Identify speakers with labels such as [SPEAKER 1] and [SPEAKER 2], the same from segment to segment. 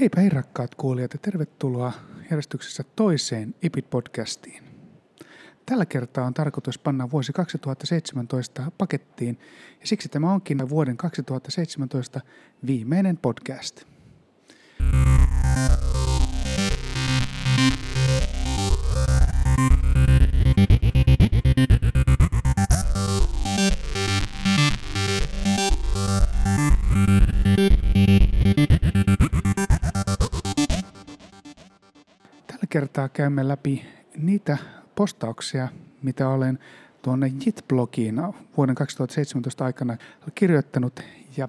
[SPEAKER 1] Heipä hei rakkaat kuulijat ja tervetuloa järjestyksessä toiseen IPIT-podcastiin. Tällä kertaa on tarkoitus panna vuosi 2017 pakettiin ja siksi tämä onkin vuoden 2017 viimeinen podcast. Kertaa käymme läpi niitä postauksia, mitä olen tuonne JIT-blogiin vuoden 2017 aikana kirjoittanut ja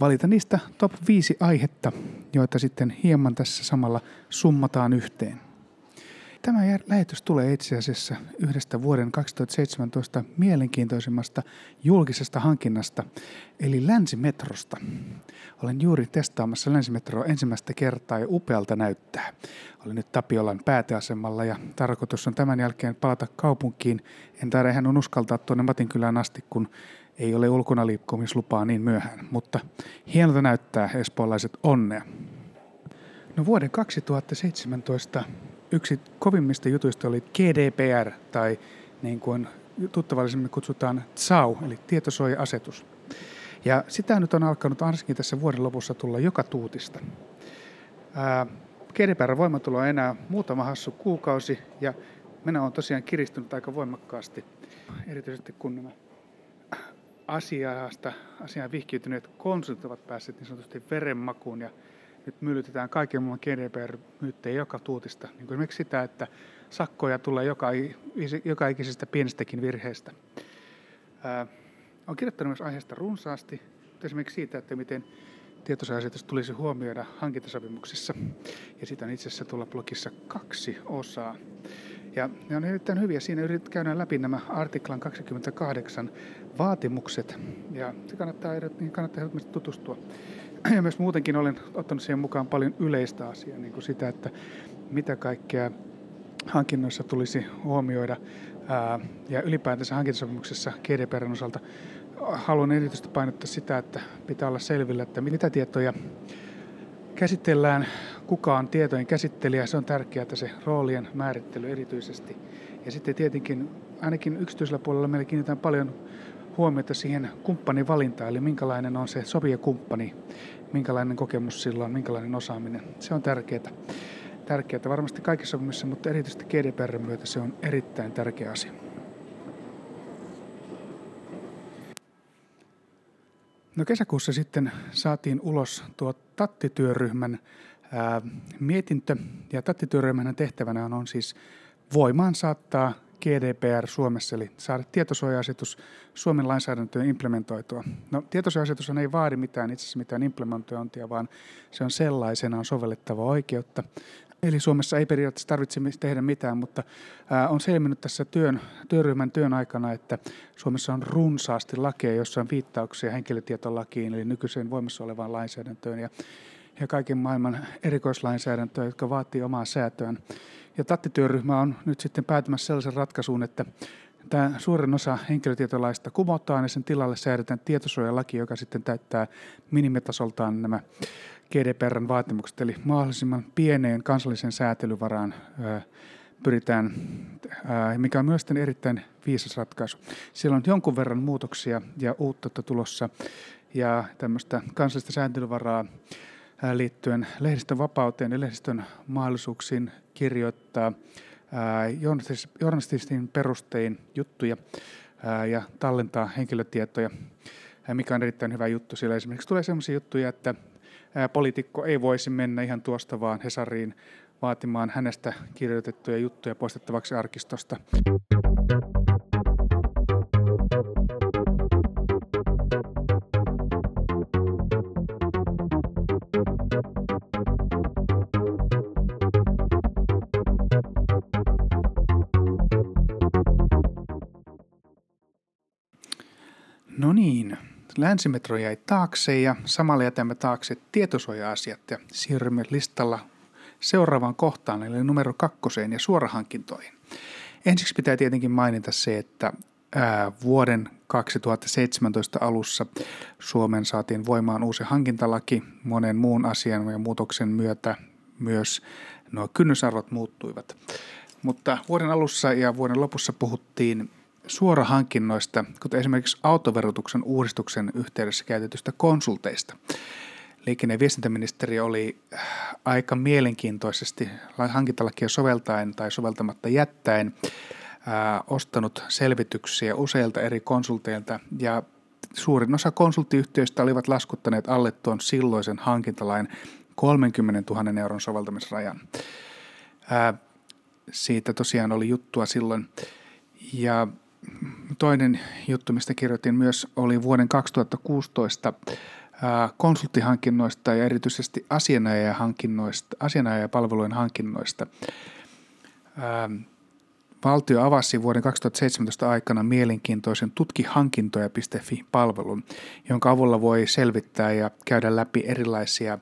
[SPEAKER 1] valita niistä top 5 aihetta, joita sitten hieman tässä samalla summataan yhteen. Tämä lähetys tulee itse asiassa yhdestä vuoden 2017 mielenkiintoisimmasta julkisesta hankinnasta, eli Länsimetrosta. Olen juuri testaamassa Länsimetroa ensimmäistä kertaa ja upealta näyttää. Olen nyt Tapiolan pääteasemalla ja tarkoitus on tämän jälkeen palata kaupunkiin. En taida ihan uskaltaa tuonne Matinkylään asti, kun ei ole ulkona liikkumislupaa niin myöhään, mutta hienolta näyttää espoolaiset onnea. No vuoden 2017 yksi kovimmista jutuista oli GDPR, tai niin kuin tuttavallisemmin kutsutaan TSAU, eli tietosuoja-asetus. Ja sitä nyt on alkanut ainakin tässä vuoden lopussa tulla joka tuutista. GDPR voimatulo on enää muutama hassu kuukausi, ja minä on tosiaan kiristynyt aika voimakkaasti, erityisesti kun nämä asiasta, asiaan vihkiytyneet konsultit ovat päässeet niin sanotusti verenmakuun ja nyt myllytetään kaiken muun GDPR-myyttejä joka tuutista. Niin kuin esimerkiksi sitä, että sakkoja tulee joka, joka ikisestä pienestäkin virheestä. Ää, olen kirjoittanut myös aiheesta runsaasti, esimerkiksi siitä, että miten tietosuoja tulisi huomioida hankintasopimuksissa. Ja siitä on itse asiassa tulla blogissa kaksi osaa. Ja ne on erittäin hyviä. Siinä yritetään käydä läpi nämä artiklan 28 vaatimukset. Ja se kannattaa, niin kannattaa tutustua ja myös muutenkin olen ottanut siihen mukaan paljon yleistä asiaa, niin kuin sitä, että mitä kaikkea hankinnoissa tulisi huomioida. Ää, ja ylipäätänsä hankintasopimuksessa GDPRn osalta haluan erityisesti painottaa sitä, että pitää olla selvillä, että mitä tietoja käsitellään, kuka on tietojen käsittelijä, se on tärkeää, että se roolien määrittely erityisesti. Ja sitten tietenkin ainakin yksityisellä puolella meillä kiinnitetään paljon huomiota siihen kumppanin valintaan, eli minkälainen on se sopiva kumppani, minkälainen kokemus sillä on, minkälainen osaaminen. Se on tärkeää. Tärkeää varmasti kaikissa sopimissa, mutta erityisesti GDPR myötä se on erittäin tärkeä asia. No kesäkuussa sitten saatiin ulos tuo TATTI-työryhmän ää, mietintö, ja TATTI-työryhmän tehtävänä on, on siis voimaan saattaa GDPR Suomessa, eli saada tietosuoja-asetus Suomen lainsäädäntöön implementoitua. No, tietosuoja-asetus ei vaadi mitään, itse asiassa mitään implementointia, vaan se on sellaisenaan sovellettava oikeutta. Eli Suomessa ei periaatteessa tarvitse tehdä mitään, mutta on selvinnyt tässä työn, työryhmän työn aikana, että Suomessa on runsaasti lakeja, joissa on viittauksia henkilötietolakiin, eli nykyiseen voimassa olevaan lainsäädäntöön ja, ja kaiken maailman erikoislainsäädäntöä, jotka vaatii omaa säätöään. Ja TATTI-työryhmä on nyt sitten päätymässä sellaisen ratkaisuun, että tämä suurin osa henkilötietolaista kumotaan ja sen tilalle säädetään tietosuojalaki, joka sitten täyttää minimitasoltaan nämä GDPRn vaatimukset, eli mahdollisimman pieneen kansallisen säätelyvaraan pyritään, mikä on myös erittäin viisas ratkaisu. Siellä on jonkun verran muutoksia ja uutta tulossa ja tämmöistä kansallista sääntelyvaraa liittyen lehdistön vapauteen ja lehdistön mahdollisuuksiin kirjoittaa journalistin perustein juttuja ja tallentaa henkilötietoja, mikä on erittäin hyvä juttu. Sillä esimerkiksi tulee sellaisia juttuja, että poliitikko ei voisi mennä ihan tuosta vaan Hesariin vaatimaan hänestä kirjoitettuja juttuja poistettavaksi arkistosta. No niin, länsimetro jäi taakse ja samalla jätämme taakse tietosuoja-asiat ja siirrymme listalla seuraavaan kohtaan, eli numero kakkoseen ja suorahankintoihin. Ensiksi pitää tietenkin mainita se, että vuoden 2017 alussa Suomen saatiin voimaan uusi hankintalaki. Monen muun asian ja muutoksen myötä myös nuo kynnysarvot muuttuivat. Mutta vuoden alussa ja vuoden lopussa puhuttiin suorahankinnoista, kuten esimerkiksi autoverotuksen uudistuksen yhteydessä käytetystä konsulteista. Liikenne- ja viestintäministeri oli aika mielenkiintoisesti hankintalakia soveltaen tai soveltamatta jättäen ää, ostanut selvityksiä useilta eri konsulteilta ja suurin osa konsulttiyhtiöistä olivat laskuttaneet alle tuon silloisen hankintalain 30 000 euron soveltamisrajan. Ää, siitä tosiaan oli juttua silloin. Ja toinen juttu, mistä kirjoitin myös, oli vuoden 2016 konsulttihankinnoista ja erityisesti asianajajahankinnoista, asianajajapalvelujen hankinnoista. Valtio avasi vuoden 2017 aikana mielenkiintoisen tutkihankintoja.fi-palvelun, jonka avulla voi selvittää ja käydä läpi erilaisia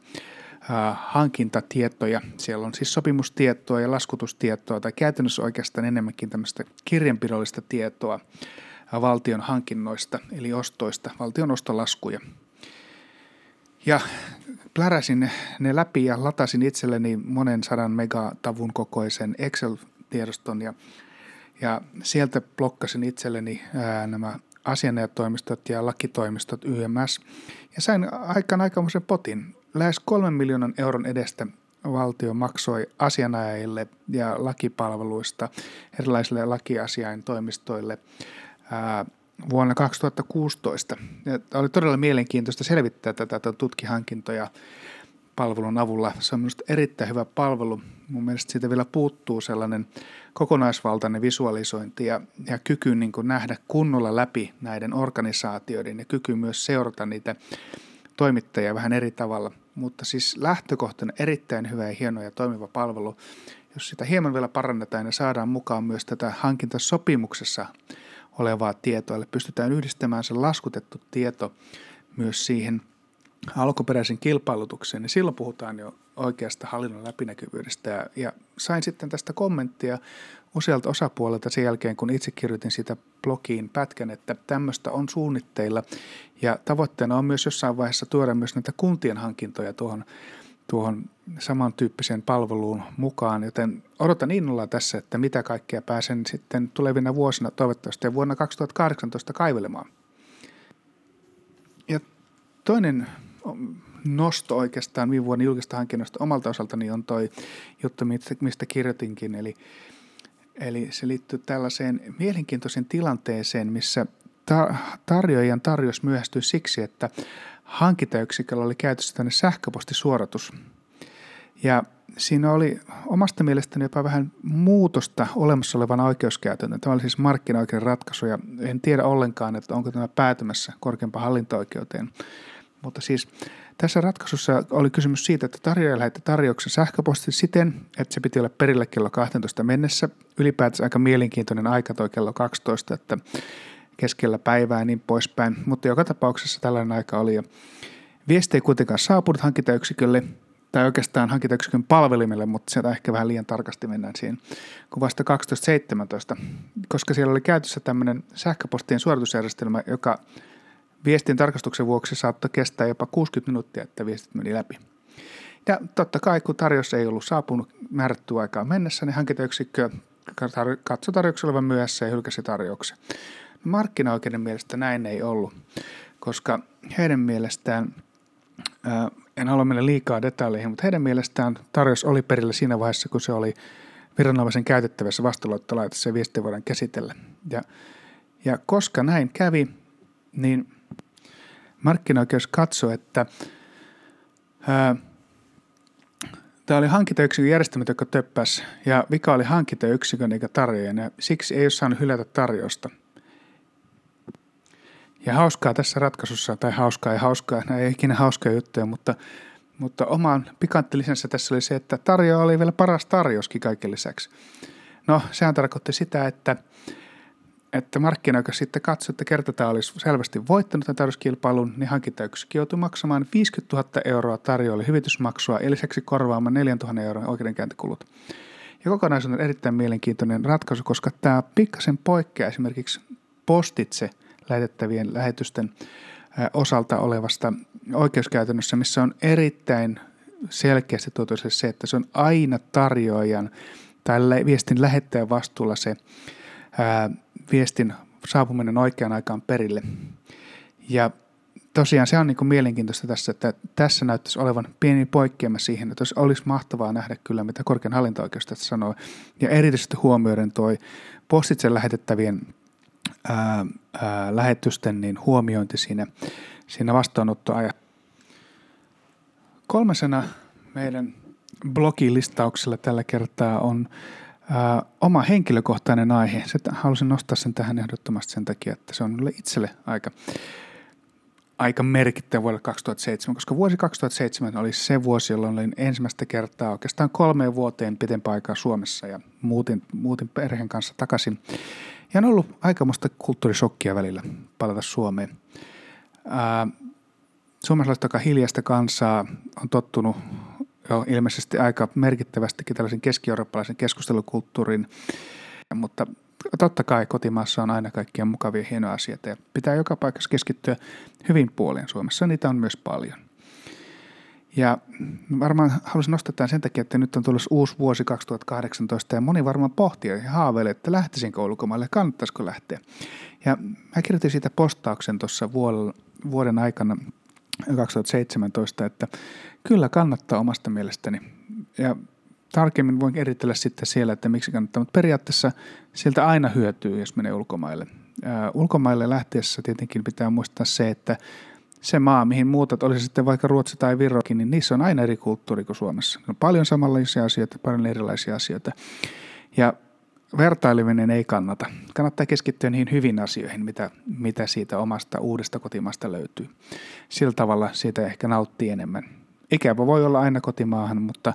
[SPEAKER 1] hankintatietoja. Siellä on siis sopimustietoa ja laskutustietoa tai käytännössä oikeastaan enemmänkin tämmöistä kirjanpidollista tietoa valtion hankinnoista eli ostoista, valtion ostolaskuja. Ja pläräsin ne läpi ja latasin itselleni monen sadan megatavun kokoisen Excel-tiedoston ja, ja sieltä blokkasin itselleni ää, nämä asianajatoimistot ja lakitoimistot YMS ja sain aikaan aikamoisen potin lähes kolmen miljoonan euron edestä valtio maksoi asianajajille ja lakipalveluista erilaisille lakiasiain toimistoille vuonna 2016. Ja oli todella mielenkiintoista selvittää tätä tutkihankintoja palvelun avulla. Se on minusta erittäin hyvä palvelu. Mun mielestä siitä vielä puuttuu sellainen kokonaisvaltainen visualisointi ja, ja kyky niin nähdä kunnolla läpi näiden organisaatioiden ja kyky myös seurata niitä toimittajia vähän eri tavalla – mutta siis lähtökohtana erittäin hyvä ja hieno ja toimiva palvelu. Jos sitä hieman vielä parannetaan ja saadaan mukaan myös tätä hankintasopimuksessa olevaa tietoa, eli pystytään yhdistämään se laskutettu tieto myös siihen alkuperäisen kilpailutukseen, niin silloin puhutaan jo oikeasta hallinnon läpinäkyvyydestä. Ja, ja sain sitten tästä kommenttia usealta osapuolelta sen jälkeen, kun itse kirjoitin sitä blogiin pätkän, että tämmöistä on suunnitteilla. Ja tavoitteena on myös jossain vaiheessa tuoda myös näitä kuntien hankintoja tuohon, tuohon samantyyppiseen palveluun mukaan, joten odotan innolla tässä, että mitä kaikkea pääsen sitten tulevina vuosina toivottavasti vuonna 2018 kaivelemaan. Ja toinen nosto oikeastaan viime vuoden julkista hankinnosta omalta osaltani on toi juttu, mistä kirjoitinkin, eli, eli se liittyy tällaiseen mielenkiintoiseen tilanteeseen, missä tarjoajan tarjous myöhästyi siksi, että hankintayksiköllä oli käytössä tänne sähköpostisuoratus. Ja siinä oli omasta mielestäni jopa vähän muutosta olemassa olevan oikeuskäytännön. Tämä oli siis markkinaoikeuden ratkaisu ja en tiedä ollenkaan, että onko tämä päätymässä korkeampaan hallinto-oikeuteen. Mutta siis tässä ratkaisussa oli kysymys siitä, että tarjoaja lähetti tarjouksen sähköposti siten, että se piti olla perillä kello 12 mennessä. Ylipäätänsä aika mielenkiintoinen aika toi kello 12, että keskellä päivää ja niin poispäin. Mutta joka tapauksessa tällainen aika oli. Viesti ei kuitenkaan saapunut hankintayksikölle, tai oikeastaan hankintayksikön palvelimelle, mutta sieltä ehkä vähän liian tarkasti mennään siihen, kun vasta 12.17, koska siellä oli käytössä tämmöinen sähköpostien suoritusjärjestelmä, joka Viestin tarkastuksen vuoksi saattoi kestää jopa 60 minuuttia, että viestit meni läpi. Ja totta kai, kun tarjous ei ollut saapunut määrättyä aikaa mennessä, niin hankintayksikkö katsoi tarjouksen olevan myöhässä ja hylkäsi tarjouksen. Markkinaoikeuden mielestä näin ei ollut, koska heidän mielestään, ää, en halua mennä liikaa detaljeihin, mutta heidän mielestään tarjous oli perillä siinä vaiheessa, kun se oli viranomaisen käytettävissä vastuuloittolaitossa ja viesti voidaan käsitellä. Ja, ja koska näin kävi, niin markkinaoikeus katsoi, että ää, tämä oli hankintayksikön järjestelmä, joka töppäsi, ja vika oli hankintayksikön eikä tarjoajan, ja siksi ei ole saanut hylätä tarjosta. Ja hauskaa tässä ratkaisussa, tai hauskaa ja hauskaa, nämä ei ikinä hauskaa juttuja, mutta, mutta oman pikanttilisensä tässä oli se, että tarjoa oli vielä paras tarjouskin kaiken lisäksi. No, sehän tarkoitti sitä, että että markkinoika sitten katsoi, että kerta tämä olisi selvästi voittanut tämän tarjouskilpailun, niin hankintayksikkö joutui maksamaan 50 000 euroa tarjoajalle hyvitysmaksua ja lisäksi korvaamaan 4 000 euron oikeudenkäyntikulut. Ja kokonaisuus on erittäin mielenkiintoinen ratkaisu, koska tämä pikkasen poikkeaa esimerkiksi postitse lähetettävien lähetysten osalta olevasta oikeuskäytännössä, missä on erittäin selkeästi tuotu se, että se on aina tarjoajan tai viestin lähettäjän vastuulla se ää, viestin saapuminen oikeaan aikaan perille. Ja tosiaan se on niin kuin mielenkiintoista tässä, että tässä näyttäisi olevan pieni poikkeama siihen, että olisi mahtavaa nähdä kyllä, mitä korkean hallinto-oikeus tässä sanoo, ja erityisesti huomioiden toi postitse lähetettävien ää, ää, lähetysten niin huomiointi siinä, siinä vastaanottoajassa. Kolmasena meidän blogilistauksella tällä kertaa on oma henkilökohtainen aihe. Sitten halusin nostaa sen tähän ehdottomasti sen takia, että se on minulle itselle aika, aika merkittävä vuodelle 2007, koska vuosi 2007 oli se vuosi, jolloin olin ensimmäistä kertaa oikeastaan kolmeen vuoteen pitempään aikaa Suomessa ja muutin, muutin perheen kanssa takaisin. Ja on ollut aikamoista kulttuurisokkia välillä palata Suomeen. Ää, suomalaiset, joka hiljaista kansaa, on tottunut jo ilmeisesti aika merkittävästikin tällaisen keski-eurooppalaisen keskustelukulttuurin, mutta totta kai kotimaassa on aina kaikkia mukavia hienoja asioita ja pitää joka paikassa keskittyä hyvin puolien Suomessa. Niitä on myös paljon. Ja varmaan haluaisin nostaa tämän sen takia, että nyt on tullut uusi vuosi 2018 ja moni varmaan pohtii ja haaveilee, että lähtisinkö ulkomaille, kannattaisiko lähteä. Ja mä kirjoitin siitä postauksen tuossa vuoden aikana 2017, että kyllä kannattaa omasta mielestäni. Ja tarkemmin voin eritellä sitten siellä, että miksi kannattaa, mutta periaatteessa sieltä aina hyötyy, jos menee ulkomaille. Ää, ulkomaille lähtiessä tietenkin pitää muistaa se, että se maa, mihin muutat, olisi sitten vaikka Ruotsi tai Virokin, niin niissä on aina eri kulttuuri kuin Suomessa. On paljon samanlaisia asioita, paljon erilaisia asioita. Ja vertaileminen ei kannata. Kannattaa keskittyä niihin hyvin asioihin, mitä, mitä siitä omasta uudesta kotimasta löytyy. Sillä tavalla siitä ehkä nauttii enemmän. Ikävä voi olla aina kotimaahan, mutta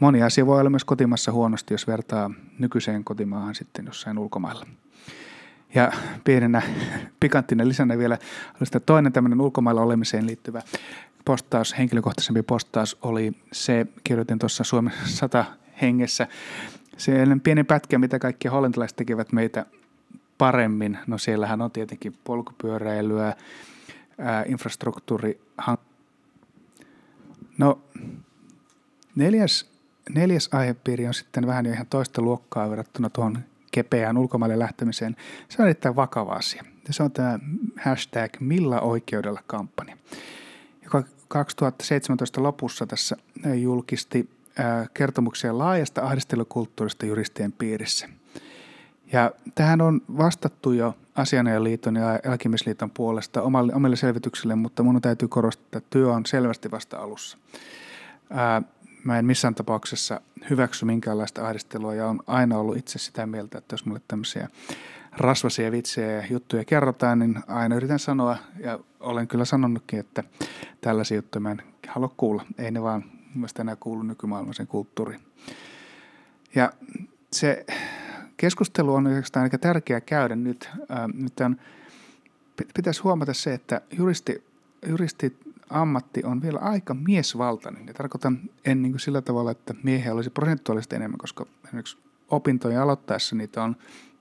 [SPEAKER 1] moni asia voi olla myös kotimassa huonosti, jos vertaa nykyiseen kotimaahan sitten jossain ulkomailla. Ja pienenä pikanttina lisänä vielä toinen tämmöinen ulkomailla olemiseen liittyvä postaus, henkilökohtaisempi postaus oli se, kirjoitin tuossa Suomen 100 hengessä, siellä pieni pätkä, mitä kaikki hollantilaiset tekevät meitä paremmin. No siellähän on tietenkin polkupyöräilyä, infrastruktuuri. No neljäs, neljäs aihepiiri on sitten vähän jo ihan toista luokkaa verrattuna tuohon kepeään ulkomaille lähtemiseen. Se on erittäin vakava asia. Ja se on tämä hashtag Millä oikeudella kampanja, joka 2017 lopussa tässä julkisti kertomuksia laajasta ahdistelukulttuurista juristien piirissä. Ja tähän on vastattu jo Asianajaliiton ja Alkimisliiton puolesta omille selvityksille, mutta minun täytyy korostaa, että työ on selvästi vasta alussa. Mä en missään tapauksessa hyväksy minkäänlaista ahdistelua ja on aina ollut itse sitä mieltä, että jos mulle tämmöisiä rasvasia vitsejä ja juttuja kerrotaan, niin aina yritän sanoa, ja olen kyllä sanonutkin, että tällaisia juttuja mä en halua kuulla. Ei ne vaan mielestä enää kuulu nykymaailmaisen kulttuuriin. Ja se keskustelu on oikeastaan aika tärkeää käydä nyt. Ää, nyt on, pitäisi huomata se, että juristi, juristi ammatti on vielä aika miesvaltainen. Ja tarkoitan en niin kuin sillä tavalla, että miehiä olisi prosentuaalisesti enemmän, koska esimerkiksi opintoja aloittaessa niitä on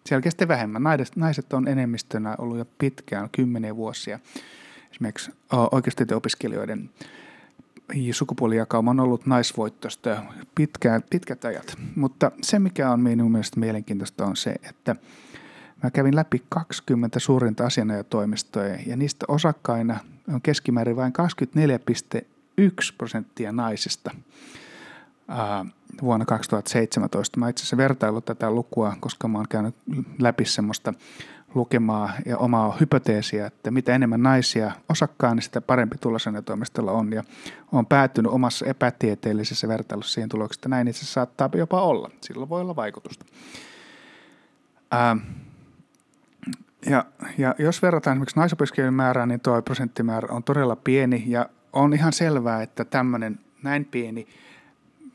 [SPEAKER 1] selkeästi vähemmän. Naiset on enemmistönä ollut jo pitkään, kymmeniä vuosia. Esimerkiksi oikeustieteen opiskelijoiden sukupuolijakauma on ollut naisvoittoista pitkään, pitkät ajat. Mutta se, mikä on minun mielestä mielenkiintoista, on se, että mä kävin läpi 20 suurinta asianajatoimistoa ja niistä osakkaina on keskimäärin vain 24,1 prosenttia naisista vuonna 2017. Mä itse asiassa vertaillut tätä lukua, koska mä oon käynyt läpi semmoista lukemaa ja omaa hypoteesia, että mitä enemmän naisia osakkaan, niin sitä parempi tulosanatoimistolla on. Ja on päätynyt omassa epätieteellisessä vertailussa siihen tulokseen, että näin itse saattaa jopa olla. Sillä voi olla vaikutusta. Ää, ja, ja jos verrataan esimerkiksi naisopiskelijoiden määrään, niin tuo prosenttimäärä on todella pieni ja on ihan selvää, että tämmöinen näin pieni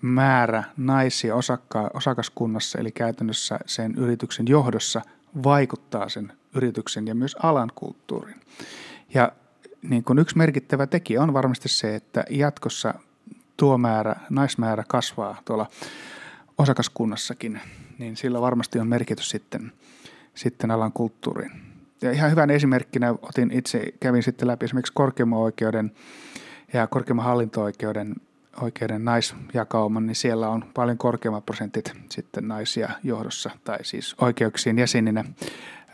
[SPEAKER 1] määrä naisia osakka- osakaskunnassa, eli käytännössä sen yrityksen johdossa – vaikuttaa sen yrityksen ja myös alan kulttuuriin. Ja niin kuin yksi merkittävä tekijä on varmasti se, että jatkossa tuo määrä, naismäärä kasvaa tuolla osakaskunnassakin, niin sillä varmasti on merkitys sitten, sitten alan kulttuuriin. ja ihan hyvän esimerkkinä otin itse, kävin sitten läpi esimerkiksi korkeimman oikeuden ja korkeimman hallinto-oikeuden oikeuden naisjakauman, niin siellä on paljon korkeammat prosentit sitten naisia johdossa tai siis oikeuksien jäseninä.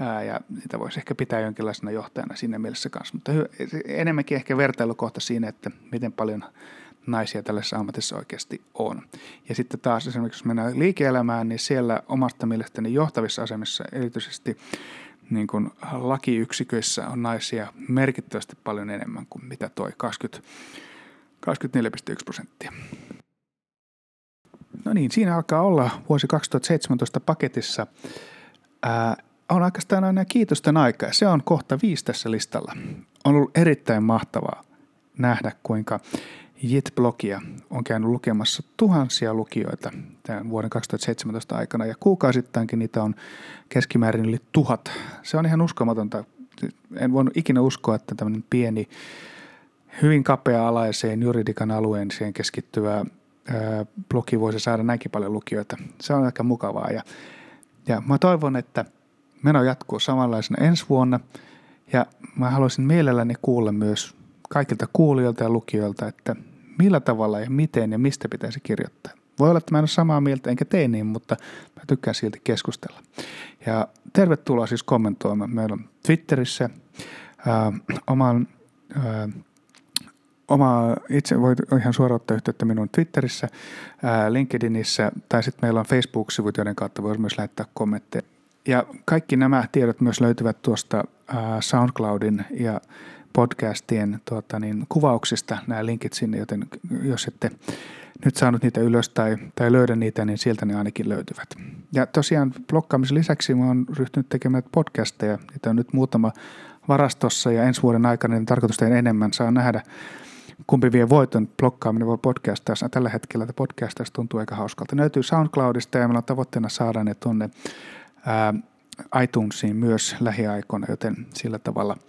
[SPEAKER 1] Ää, ja sitä voisi ehkä pitää jonkinlaisena johtajana siinä mielessä kanssa. Mutta enemmänkin ehkä vertailukohta siinä, että miten paljon naisia tällaisessa ammatissa oikeasti on. Ja sitten taas esimerkiksi, jos mennään liike-elämään, niin siellä omasta mielestäni johtavissa asemissa erityisesti niin kuin lakiyksiköissä on naisia merkittävästi paljon enemmän kuin mitä toi 20, 24,1 prosenttia. No niin, siinä alkaa olla vuosi 2017 paketissa. Ää, on oikeastaan aina kiitosten aika se on kohta viisi tässä listalla. On ollut erittäin mahtavaa nähdä, kuinka JIT-blogia on käynyt lukemassa tuhansia lukijoita tämän vuoden 2017 aikana ja kuukausittainkin niitä on keskimäärin yli tuhat. Se on ihan uskomatonta. En voinut ikinä uskoa, että tämmöinen pieni, hyvin kapea-alaiseen juridikan alueeseen keskittyvä blogi voisi saada näinkin paljon lukijoita. Se on aika mukavaa ja, ja mä toivon, että meno jatkuu samanlaisena ensi vuonna ja mä haluaisin mielelläni kuulla myös kaikilta kuulijoilta ja lukijoilta, että millä tavalla ja miten ja mistä pitäisi kirjoittaa. Voi olla, että mä en ole samaa mieltä enkä tee niin, mutta mä tykkään silti keskustella. Ja tervetuloa siis kommentoimaan. Meillä on Twitterissä ää, oman ää, oma, itse voit ihan suoraan ottaa yhteyttä minun Twitterissä, ää, LinkedInissä tai sitten meillä on Facebook-sivut, joiden kautta voi myös lähettää kommentteja. Ja kaikki nämä tiedot myös löytyvät tuosta ää, SoundCloudin ja podcastien tuota, niin, kuvauksista nämä linkit sinne, joten jos ette nyt saanut niitä ylös tai, tai löydä niitä, niin sieltä ne ainakin löytyvät. Ja tosiaan blokkaamisen lisäksi mä oon ryhtynyt tekemään podcasteja, niitä on nyt muutama varastossa ja ensi vuoden aikana niin tarkoitus tehdä enemmän. Saa nähdä, kumpi vie voiton, blokkaaminen vai podcastaus. Tällä hetkellä että podcastaus tuntuu aika hauskalta. Ne löytyy SoundCloudista ja meillä on tavoitteena saada ne tuonne iTunesiin myös lähiaikoina, joten sillä tavalla –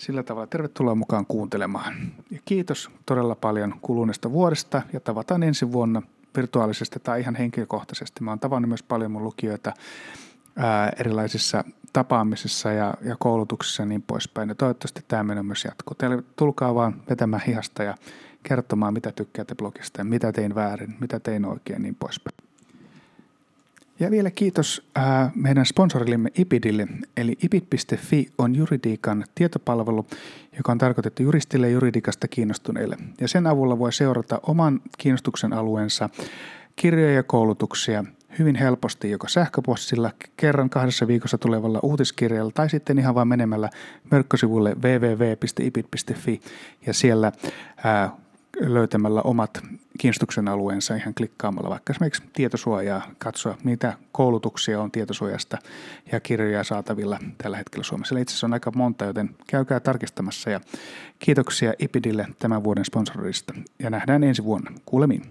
[SPEAKER 1] sillä tavalla tervetuloa mukaan kuuntelemaan. Ja kiitos todella paljon kuluneesta vuodesta ja tavataan ensi vuonna virtuaalisesti tai ihan henkilökohtaisesti. Mä oon tavannut myös paljon mun lukijoita ää, erilaisissa tapaamisissa ja, ja koulutuksissa ja niin poispäin. Ja toivottavasti tämä menee myös jatkuu. Teille tulkaa vaan vetämään hihasta ja kertomaan, mitä tykkäätte blogista ja mitä tein väärin, mitä tein oikein ja niin poispäin. Ja vielä kiitos äh, meidän sponsorillemme IPIDille, eli IPID.fi on juridiikan tietopalvelu, joka on tarkoitettu juristille ja juridiikasta kiinnostuneille. Ja sen avulla voi seurata oman kiinnostuksen alueensa kirjoja ja koulutuksia hyvin helposti joko sähköpostilla kerran kahdessa viikossa tulevalla uutiskirjalla tai sitten ihan vain menemällä verkkosivulle www.ipid.fi ja siellä ää, löytämällä omat kiinnostuksen alueensa ihan klikkaamalla vaikka esimerkiksi tietosuojaa, katsoa mitä koulutuksia on tietosuojasta ja kirjoja saatavilla tällä hetkellä Suomessa. Itse asiassa on aika monta, joten käykää tarkistamassa ja kiitoksia IPIDille tämän vuoden sponsorista ja nähdään ensi vuonna. Kuulemiin.